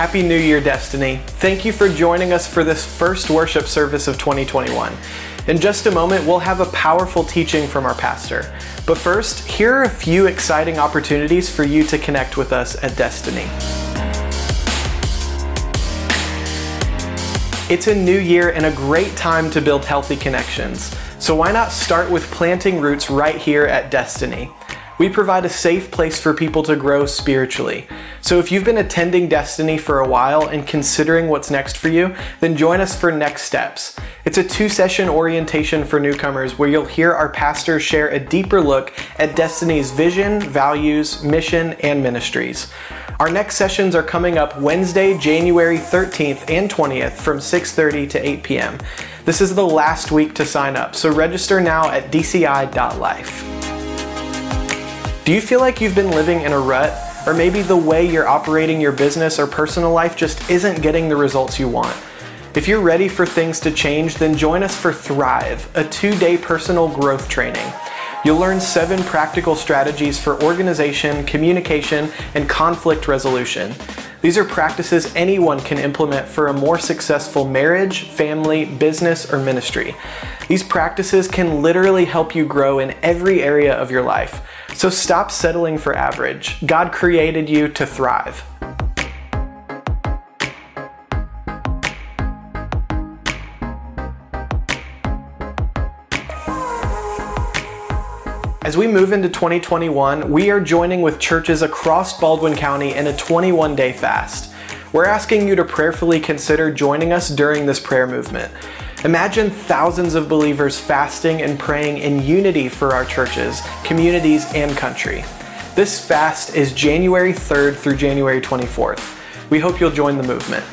Happy New Year, Destiny. Thank you for joining us for this first worship service of 2021. In just a moment, we'll have a powerful teaching from our pastor. But first, here are a few exciting opportunities for you to connect with us at Destiny. It's a new year and a great time to build healthy connections. So why not start with planting roots right here at Destiny? We provide a safe place for people to grow spiritually. So if you've been attending Destiny for a while and considering what's next for you, then join us for Next Steps. It's a two session orientation for newcomers where you'll hear our pastors share a deeper look at Destiny's vision, values, mission, and ministries. Our next sessions are coming up Wednesday, January 13th and 20th from 6:30 to 8 p.m. This is the last week to sign up, so register now at dci.life. Do you feel like you've been living in a rut? Or maybe the way you're operating your business or personal life just isn't getting the results you want? If you're ready for things to change, then join us for Thrive, a two day personal growth training. You'll learn seven practical strategies for organization, communication, and conflict resolution. These are practices anyone can implement for a more successful marriage, family, business, or ministry. These practices can literally help you grow in every area of your life. So stop settling for average. God created you to thrive. As we move into 2021, we are joining with churches across Baldwin County in a 21 day fast. We're asking you to prayerfully consider joining us during this prayer movement. Imagine thousands of believers fasting and praying in unity for our churches, communities, and country. This fast is January 3rd through January 24th. We hope you'll join the movement.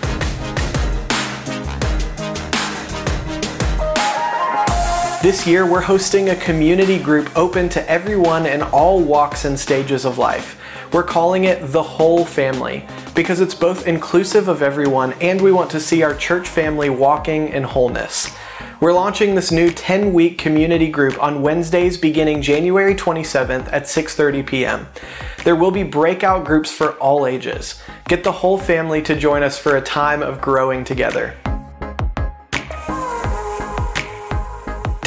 This year, we're hosting a community group open to everyone in all walks and stages of life. We're calling it the whole family because it's both inclusive of everyone and we want to see our church family walking in wholeness. We're launching this new 10-week community group on Wednesdays beginning January 27th at 6:30 p.m. There will be breakout groups for all ages. Get the whole family to join us for a time of growing together.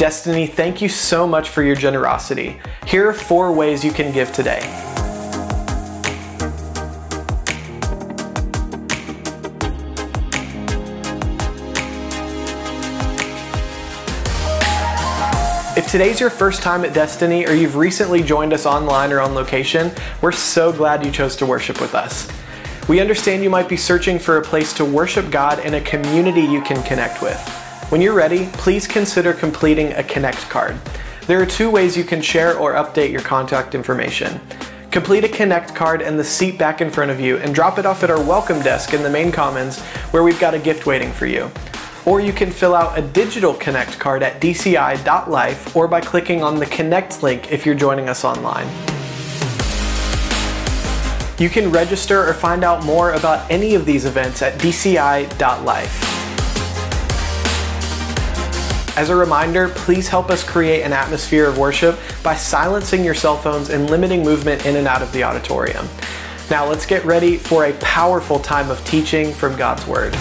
Destiny, thank you so much for your generosity. Here are four ways you can give today. If today's your first time at Destiny or you've recently joined us online or on location, we're so glad you chose to worship with us. We understand you might be searching for a place to worship God and a community you can connect with. When you're ready, please consider completing a Connect card. There are two ways you can share or update your contact information. Complete a Connect card in the seat back in front of you and drop it off at our welcome desk in the main commons where we've got a gift waiting for you. Or you can fill out a digital Connect card at dci.life or by clicking on the Connect link if you're joining us online. You can register or find out more about any of these events at dci.life. As a reminder, please help us create an atmosphere of worship by silencing your cell phones and limiting movement in and out of the auditorium. Now let's get ready for a powerful time of teaching from God's Word.